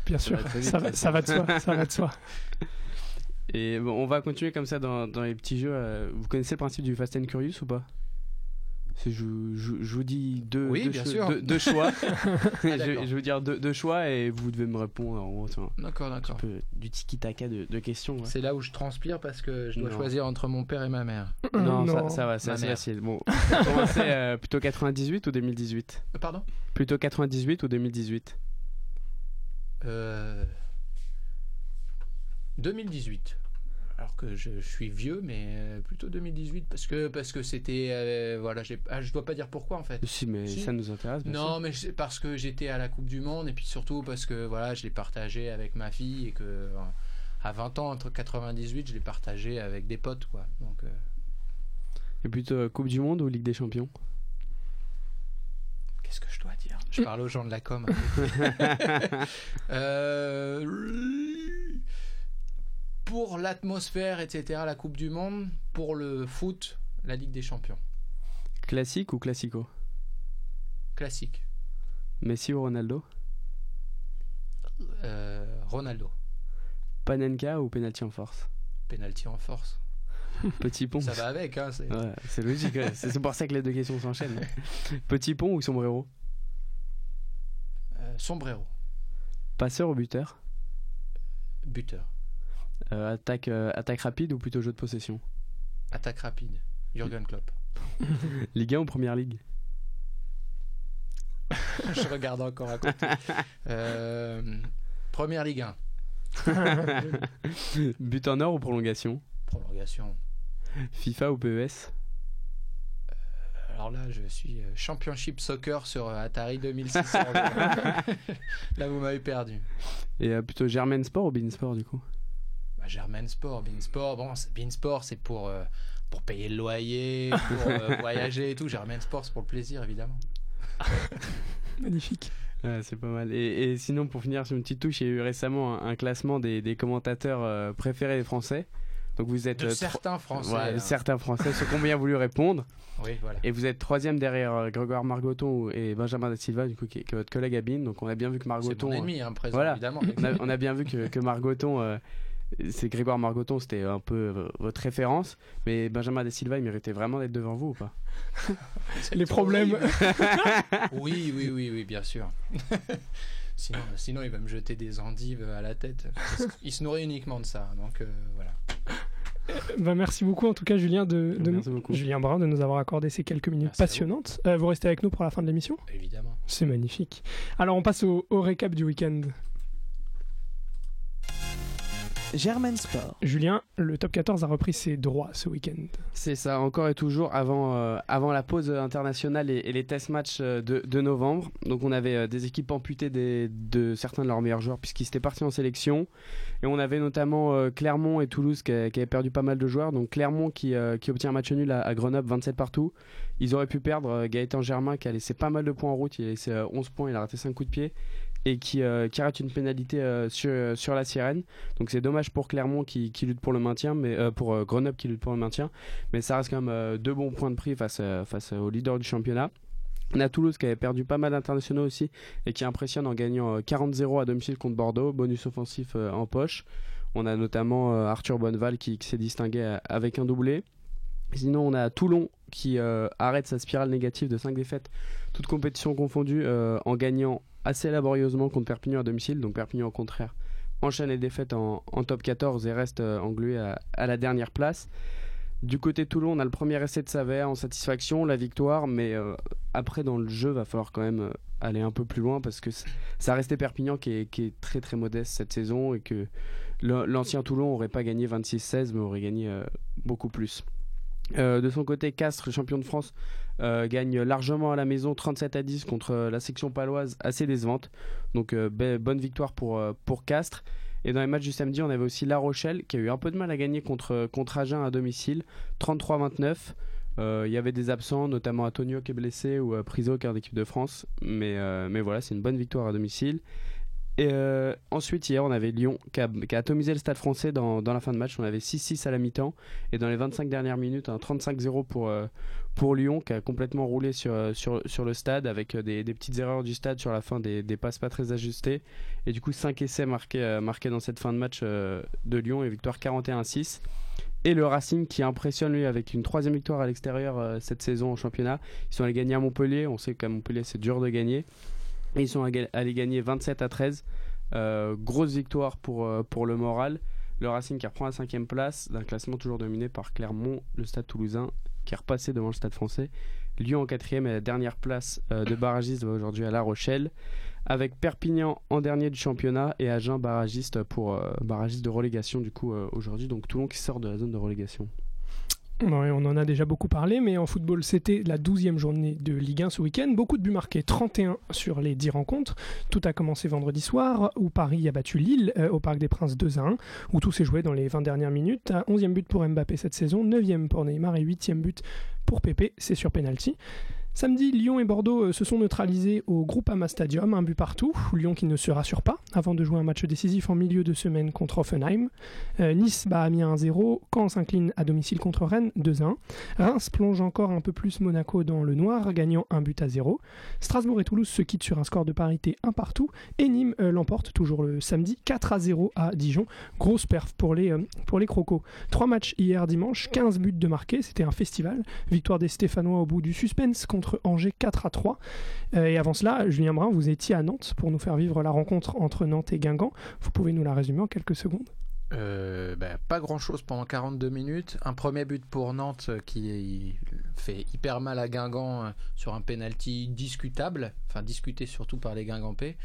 Bien Ça sûr, va très vite, ça va, toute ça va de soi, ça va de soi. Et bon, on va continuer comme ça dans, dans les petits jeux. euh, Vous connaissez le principe du Fast and Curious ou pas? Je, je, je vous dis deux, Oui, deux, bien cho- sûr. deux- deux choix. je, Ah, d'accord. je vais vous dire deux, deux choix et vous devez me répondre en gros, c'est un D'accord, d'accord. peu du tiki-taka de, de questions. ouais. C'est là où je transpire parce que je dois Non. choisir entre mon père et ma mère. Non, Ça, Non. ça va, c'est assez facile. Bon, commencer euh, plutôt 98 ou 2018 Euh, Pardon? Plutôt 98 ou 2018 Euh, 2018. Alors que je, je suis vieux, mais euh, plutôt 2018 parce que parce que c'était euh, voilà, j'ai- ah, je dois pas dire pourquoi en fait. Si, mais Si. ça nous intéresse. Non, mais parce que j'étais à la Coupe du Monde et puis surtout parce que voilà, je l'ai partagé avec ma fille et que euh, à 20 ans entre 98, je l'ai partagé avec des potes quoi. Donc euh. Et plutôt Coupe du Monde ou Ligue des Champions? Qu'est-ce que je dois dire? Je parle aux gens de la com. Euh, pour l'atmosphère, etc., la Coupe du Monde, pour le foot, la Ligue des Champions. Classique ou classico? Classique. Messi ou Ronaldo? Euh, Ronaldo. Panenka ou penalty en force? Penalty en force. Petit pont Ça va avec, hein. c'est- Ouais, logique, ouais. c'est pour ça que les deux questions s'enchaînent. Petit pont ou sombrero? Euh, sombrero. Passeur ou buteur? Buteur. Euh, attaque, euh, attaque rapide ou plutôt jeu de possession Attaque rapide. Jürgen Klopp. Ligue 1 ou Première Ligue je regarde encore à côté. Euh, première Ligue 1. But en or ou prolongation Prolongation. FIFA ou PES alors là, je suis Championship Soccer sur Atari 2600. là, vous m'avez perdu. Et plutôt Germain Sport ou Bean Sport du coup bah, Germain Sport, Bean Sport. Bon, Bean Sport, c'est pour, pour payer le loyer, pour voyager et tout. Germain Sport, c'est pour le plaisir, évidemment. Magnifique. c'est pas mal. Et, sinon, pour finir sur une petite touche, il y a eu récemment un, classement des, des commentateurs préférés des Français. Donc vous êtes de certains Français. Hein. Certains Français, ceux qui ont bien voulu répondre. Oui, voilà. Et vous êtes troisième derrière euh, Grégoire Margoton et Benjamin da Silva, du coup, qui, est, votre collègue Abine. Donc on a bien vu que Margoton. C'est mon ennemi, hein, présent, évidemment. On a, bien vu que, que Margoton. Euh, c'est Grégoire Margoton, c'était un peu euh, votre référence, mais Benjamin da Silva, il méritait vraiment d'être devant vous ou pas? Les problèmes. oui, oui, oui, oui, bien sûr. sinon, sinon, il va me jeter des endives à la tête. Il se nourrit uniquement de ça, donc voilà. Bah, merci beaucoup en tout cas Julien de, Julien Brun de nous avoir accordé ces quelques minutes passionnantes. Euh, vous. restez avec nous pour la fin de l'émission? Évidemment. C'est magnifique. Alors on passe au, au récap du week-end. Germain Sport. Julien, le top 14 a repris ses droits ce week-end. C'est ça, encore et toujours avant, euh, avant la pause internationale et, les test matchs euh, de, novembre. Donc on avait euh, des équipes amputées de certains de leurs meilleurs joueurs puisqu'ils étaient partis en sélection. Et on avait notamment Clermont et Toulouse qui, avaient perdu pas mal de joueurs. Donc Clermont qui, qui obtient un match nul à, Grenoble 27 partout. Ils auraient pu perdre Gaëtan Germain qui a laissé pas mal de points en route. Il a laissé 11 points, il a raté 5 coups de pied et qui, euh, qui arrête une pénalité euh, sur, sur, la sirène. Donc c'est dommage pour Clermont qui, qui, lutte pour le maintien, mais euh, pour Grenoble qui lutte pour le maintien. Mais ça reste quand même deux bons points de prix face, face au leader du championnat. On a Toulouse qui avait perdu pas mal d'internationaux aussi et qui impressionne en gagnant 40-0 à domicile contre Bordeaux, bonus offensif en poche. On a notamment Arthur Bonneval qui, qui s'est distingué avec un doublé. Sinon, on a Toulon qui arrête sa spirale négative de 5 défaites, toutes compétitions confondues, en gagnant assez laborieusement contre Perpignan à domicile. Donc Perpignan au contraire enchaîne les défaites en, top 14 et reste euh, englué à, la dernière place. Du côté Toulon, on a le premier essai de Saver en satisfaction, la victoire, mais euh, après dans le jeu, va falloir quand même euh, aller un peu plus loin parce que ça restait Perpignan qui est, qui est, très très modeste cette saison et que l'ancien Toulon aurait pas gagné 26-16 mais aurait gagné beaucoup plus. de son côté, Castres, champion de France, euh, gagne largement à la maison 37 à 10 contre euh, la section paloise assez décevante. Donc euh, bonne victoire pour, pour Castres. Et dans les matchs du samedi, on avait aussi La Rochelle qui a eu un peu de mal à gagner contre, contre Agen à domicile, 33-29. Il y avait des absents, notamment Antonio qui est blessé ou Priso qui est en de France. Mais, mais voilà, c'est une bonne victoire à domicile. Et ensuite, hier, on avait Lyon qui a, atomisé le stade français dans, la fin de match. On avait 6-6 à la mi-temps. Et dans les 25 dernières minutes, un 35-0 pour, pour Lyon qui a complètement roulé sur, euh, sur, le stade avec euh, des, petites erreurs du stade sur la fin, des, passes pas très ajustées. Et du coup, 5 essais marqués, euh, marqués dans cette fin de match de Lyon et victoire 41-6. Et le Racing qui impressionne lui avec une troisième victoire à l'extérieur cette saison en championnat. Ils sont allés gagner à Montpellier. On sait qu'à Montpellier c'est dur de gagner. Ils sont allés gagner 27 à 13. grosse victoire pour, pour le moral. Le Racing qui reprend la cinquième place d'un classement toujours dominé par Clermont, le Stade Toulousain qui est repassé devant le Stade français. Lyon en quatrième et la dernière place euh, de barragiste aujourd'hui à La Rochelle. Avec Perpignan en dernier du championnat et Agen barragiste pour euh, barragiste de relégation du coup euh, aujourd'hui. Donc Toulon qui sort de la zone de relégation on en a déjà beaucoup parlé, mais en football, c'était la 12e journée de Ligue 1 ce week-end. Beaucoup de buts marqués, 31 sur les 10 rencontres. Tout a commencé vendredi soir, où Paris a battu Lille euh, au Parc des Princes 2 à 1, où tout s'est joué dans les 20 dernières minutes. 11e but pour Mbappé cette saison, 9e pour Neymar et 8e but pour Pépé, c'est sur penalty. Samedi, Lyon et Bordeaux euh, se sont neutralisés au Groupama Stadium, un but partout. Lyon qui ne se rassure pas avant de jouer un match décisif en milieu de semaine contre Offenheim. Euh, nice bat Amiens 1-0. Caen s'incline à domicile contre Rennes 2-1. Reims plonge encore un peu plus Monaco dans le noir, gagnant un but à 0. Strasbourg et Toulouse se quittent sur un score de parité un partout. Et Nîmes euh, l'emporte toujours le samedi 4 0 à Dijon. Grosse perf pour les, Crocos. Trois matchs hier dimanche, 15 buts de marqués, c'était un festival. Victoire des Stéphanois au bout du suspense contre Angers 4 à 3. Euh, et avant cela, Julien Brun, vous étiez à Nantes pour nous faire vivre la rencontre entre Nantes et Guingamp. Vous pouvez nous la résumer en quelques secondes euh, bah, pas grand chose pendant 42 minutes. Un premier but pour Nantes qui fait hyper mal à Guingamp euh, sur un penalty discutable, enfin discuté surtout par les Guingampais.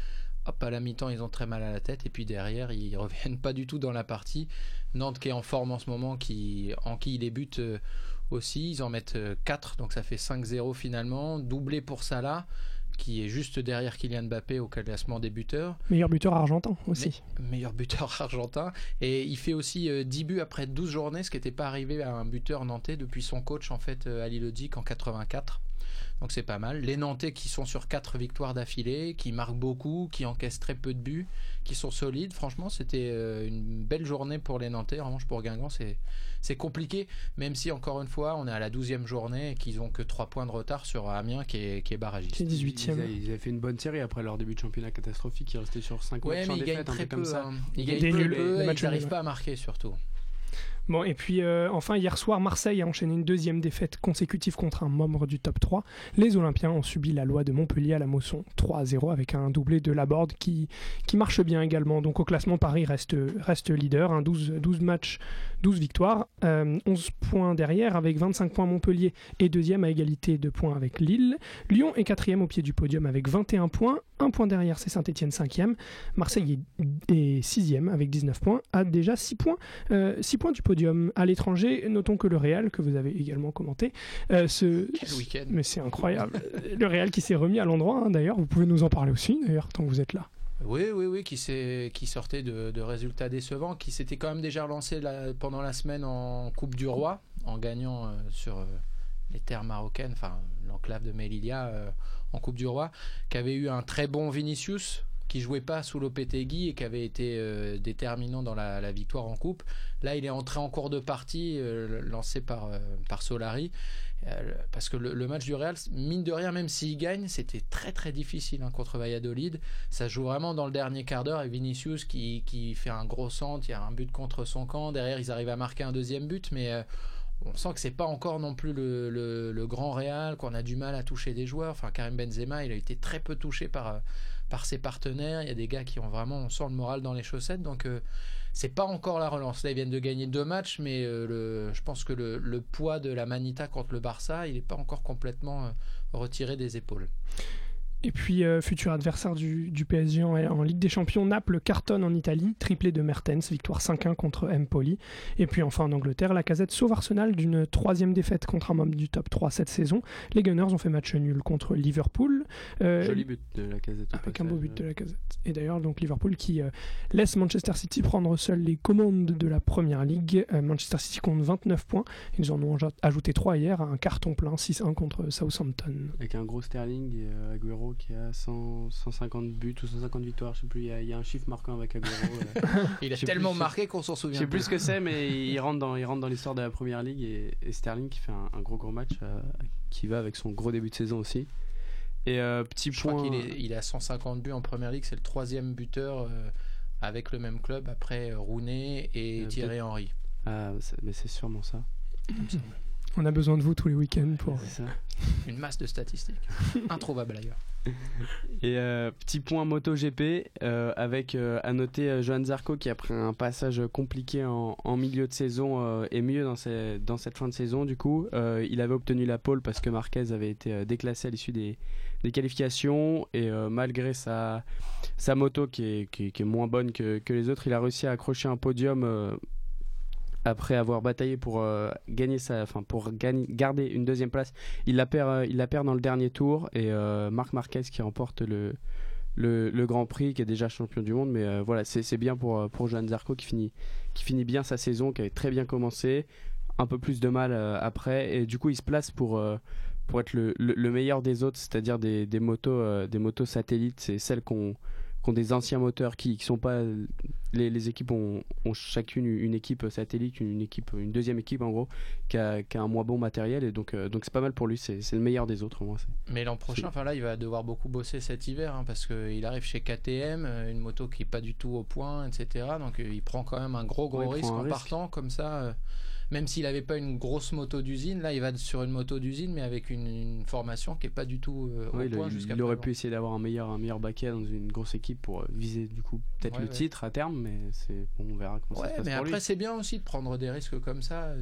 Hop, à la mi-temps, ils ont très mal à la tête et puis derrière, ils reviennent pas du tout dans la partie. Nantes qui est en forme en ce moment, qui enquille les buts aussi. Ils en mettent 4, donc ça fait 5-0 finalement. Doublé pour Salah qui est juste derrière Kylian Mbappé au classement des buteurs. Meilleur buteur argentin aussi. meilleur buteur argentin. Et il fait aussi 10 buts après 12 journées, ce qui n'était pas arrivé à un buteur nantais depuis son coach en fait Ali Lodic en 84. Donc c'est pas mal. Les Nantais qui sont sur 4 victoires d'affilée, qui marquent beaucoup, qui encaissent très peu de buts, qui sont solides. Franchement, c'était euh, une belle journée pour les Nantais. En revanche, pour Guingamp, c'est compliqué, même si encore une fois, on est à la 12e journée et qu'ils ont que 3 points de retard sur Amiens qui est, qui est barragiste. 18e. Ils, avaient fait une bonne série après leur début de championnat catastrophique. Ils restaient sur 5 ouais, matchs mais en ils défaite, gagnent très peu. comme ça. Hein. Ils gagnent peu, peu, ils n'arrivent pas à marquer surtout. Bon, et puis euh, enfin, hier soir, Marseille a enchaîné une deuxième défaite consécutive contre un membre du top 3. Les Olympiens ont subi la loi de Montpellier à la Mosson 3 à 0 avec un doublé de Laborde qui, qui marche bien également. Donc au classement, Paris reste, reste leader, hein, 12, 12 matchs 12 victoires, 11 euh, points derrière avec 25 points Montpellier et deuxième à égalité de points avec Lille. Lyon est quatrième au pied du podium avec 21 points, un point derrière c'est Saint-Etienne cinquième. Marseille est, sixième avec 19 points, a déjà 6 points, 6 euh, points du podium. À l'étranger, notons que le Real, que vous avez également commenté, euh, ce... Mais c'est incroyable. le Real qui s'est remis à l'endroit hein, d'ailleurs, vous pouvez nous en parler aussi d'ailleurs tant que vous êtes là. Oui, oui, oui, qui, qui sortait de, résultats décevants, qui s'était quand même déjà relancé pendant la semaine en Coupe du Roi, en gagnant euh, sur euh, les terres marocaines, enfin l'enclave de Melilla euh, en Coupe du Roi, qui avait eu un très bon Vinicius, qui jouait pas sous Lopetegui et qui avait été déterminant dans la, victoire en coupe. Là, il est entré en cours de partie, lancé par, par Solari. Euh, parce que le, match du Real, mine de rien, même s'il gagne, c'était très très difficile hein, contre Valladolid. Ça joue vraiment dans le dernier quart d'heure et Vinicius qui, qui, fait un gros centre, il y a un but contre son camp. Derrière, ils arrivent à marquer un deuxième but, mais euh, on sent que c'est pas encore non plus le, le, grand Real, qu'on a du mal à toucher des joueurs. Enfin, Karim Benzema, il a été très peu touché par, euh, par ses partenaires. Il y a des gars qui ont vraiment, on sent le moral dans les chaussettes. Donc, c'est pas encore la relance. Là, ils viennent de gagner deux matchs, mais euh, je pense que le, le, poids de la Manita contre le Barça, il n'est pas encore complètement euh, retiré des épaules. Et puis, euh, futur adversaire du, PSG en, Ligue des Champions, Naples cartonne en Italie, triplé de Mertens, victoire 5-1 contre Empoli. Et puis enfin en Angleterre, la casette sauve Arsenal d'une troisième défaite contre un membre du top 3 cette saison. Les Gunners ont fait match nul contre Liverpool. Euh, Joli but de la casette. Avec un beau but de la casette. Et d'ailleurs, donc Liverpool qui euh, laisse Manchester City prendre seul les commandes de la première ligue. Manchester City compte 29 points. Ils en ont ajouté 3 hier, un carton plein, 6-1 contre Southampton. Avec un gros Sterling et Aguero qui a 150 buts ou 150 victoires, je sais plus, il y a, un chiffre marquant avec Aguero. il a tellement marqué qu'on s'en souvient. Je sais plus ce que c'est, mais il rentre dans, il rentre dans l'histoire de la première ligue et, Sterling qui fait un, gros gros match euh, qui va avec son gros début de saison aussi. Et euh, petit je point. Crois est, il a 150 buts en première ligue, c'est le troisième buteur euh, avec le même club après Rooney et Thierry Henry. Ah, mais c'est sûrement ça. On a besoin de vous tous les week-ends pour. Une masse de statistiques. Introuvable d'ailleurs. Et euh, petit point MotoGP euh, avec euh, à noter Johan Zarco qui a pris un passage compliqué en, milieu de saison et mieux dans, dans, cette fin de saison du coup. il avait obtenu la pole parce que Marquez avait été déclassé à l'issue des, qualifications et malgré sa, sa moto qui est, qui, est, moins bonne que, que, les autres, il a réussi à accrocher un podium après avoir bataillé pour euh, gagner sa, enfin pour garder une deuxième place, il la perd, euh, il la perd dans le dernier tour et euh, Marc Marquez qui remporte le, le, Grand Prix, qui est déjà champion du monde, mais voilà, c'est bien pour pour Johan Zarco qui finit qui finit bien sa saison, qui avait très bien commencé, un peu plus de mal après. Et du coup il se place pour pour être le, le, meilleur des autres, c'est-à-dire des, des motos des motos satellites, c'est celles qu'on qui ont des anciens moteurs qui, qui sont pas les, les équipes ont, ont, chacune une équipe satellite une, équipe une deuxième équipe en gros qui a, qui a un moins bon matériel. Et donc euh, donc c'est pas mal pour lui. C'est le meilleur des autres moi mais l'an prochain enfin là il va devoir beaucoup bosser cet hiver hein, parce qu'il arrive chez KTM euh, une moto qui est pas du tout au point etc donc euh, il prend quand même un gros gros risque en partant comme ça même s'il n'avait pas une grosse moto d'usine, là il va sur une moto d'usine, mais avec une, formation qui est pas du tout euh, au point jusqu'à Il aurait pu essayer d'avoir un meilleur, un meilleur baquet dans une grosse équipe pour euh, viser du coup peut-être le titre à terme, mais c'est bon, on verra comment ça se passe mais après c'est bien aussi de prendre des risques comme ça.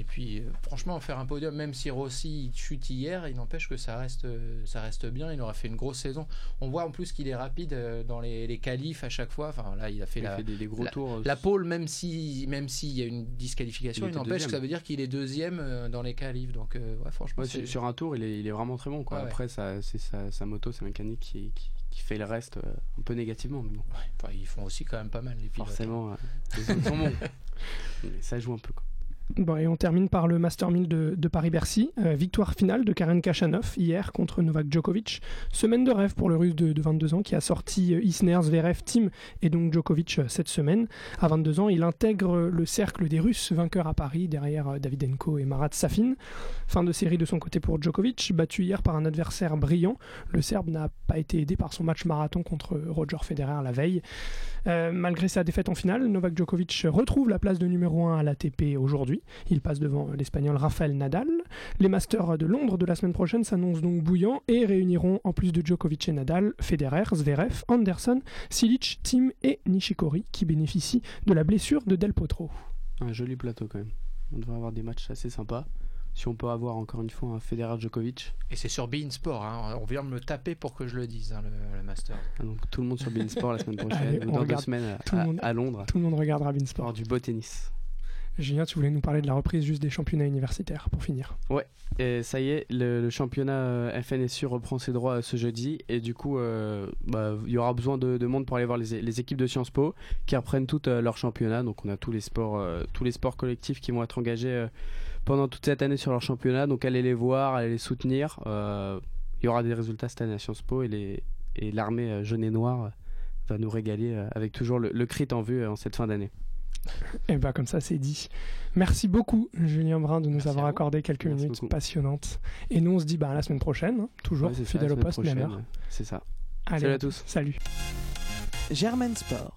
Et puis, euh, franchement, faire un podium, même si Rossi chute hier, il n'empêche que ça reste, ça reste bien. Il aura fait une grosse saison. On voit en plus qu'il est rapide euh, dans les, les qualifs à chaque fois. Enfin, là, il a fait Il la, a fait des, des gros la- tours. euh, la pole, même si, même s'il y a une disqualification, Il n'empêche que ça veut dire qu'il est deuxième dans les qualifs. Donc, ouais, franchement, Ouais, sur, un tour, il est, il est vraiment très bon. Quoi. Ouais, ouais. Après, ça, c'est sa, sa moto, sa mécanique qui, qui, qui fait le reste euh, un peu négativement. Mais bon, Enfin, ils font aussi quand même pas mal les pilotes. forcément, euh, les autres sont bons. Mais ça joue un peu. Quoi. Bon, et on termine par le Master 1000 de, Paris-Bercy. Euh, victoire finale de Karen Kachanov hier contre Novak Djokovic. Semaine de rêve pour le russe de, de 22 ans qui a sorti euh, Isner, Zverev, Tim et donc Djokovic euh, cette semaine. À 22 ans, il intègre le cercle des Russes vainqueurs à Paris derrière Davydenko et Marat Safin. Fin de série de son côté pour Djokovic, battu hier par un adversaire brillant. Le Serbe n'a pas été aidé par son match marathon contre Roger Federer la veille. Malgré sa défaite en finale, Novak Djokovic retrouve la place de numéro 1 à l'ATP aujourd'hui. Il passe devant l'Espagnol Rafael Nadal. Les Masters de Londres de la semaine prochaine s'annoncent donc bouillants et réuniront en plus de Djokovic et Nadal, Federer, Zverev, Anderson, Silic, Tim et Nishikori qui bénéficient de la blessure de Del Potro. Un joli plateau quand même. On devrait avoir des matchs assez sympas. Si on peut avoir encore une fois un Federer Djokovic, Et c'est sur Bein Sport. hein. On vient de me taper pour que je le dise, hein, le, le Master. ah, donc tout le monde sur Beansport la semaine prochaine, Allez, dans deux semaines tout le à, monde. à Londres, Tout le monde regardera Beansport. avoir du beau tennis. Julien, tu voulais nous parler de la reprise juste des championnats universitaires pour finir. Et ça y est, le, championnat euh, FNSU reprend ses droits euh, ce jeudi. Et du coup, euh, bah, il y aura besoin de, de monde pour aller voir les, équipes de Sciences Po qui reprennent toutes euh, leur championnat. Donc on a tous les sports, tous les sports collectifs qui vont être engagés pendant toute cette année sur leur championnat. Donc allez les voir, allez les soutenir. Il y aura des résultats cette année à Sciences Po et les et l'armée jaune et noire va nous régaler avec toujours le, crit en vue en cette fin d'année. Et bah comme ça c'est dit. Merci beaucoup Julien Brun de nous Merci avoir accordé quelques Merci minutes beaucoup. passionnantes. Et nous on se dit bah à la semaine prochaine, hein, toujours Ouais, c'est ça, fidèle au poste, même heure. C'est ça. Allez, Salut à tous. Salut. Germaine Sport.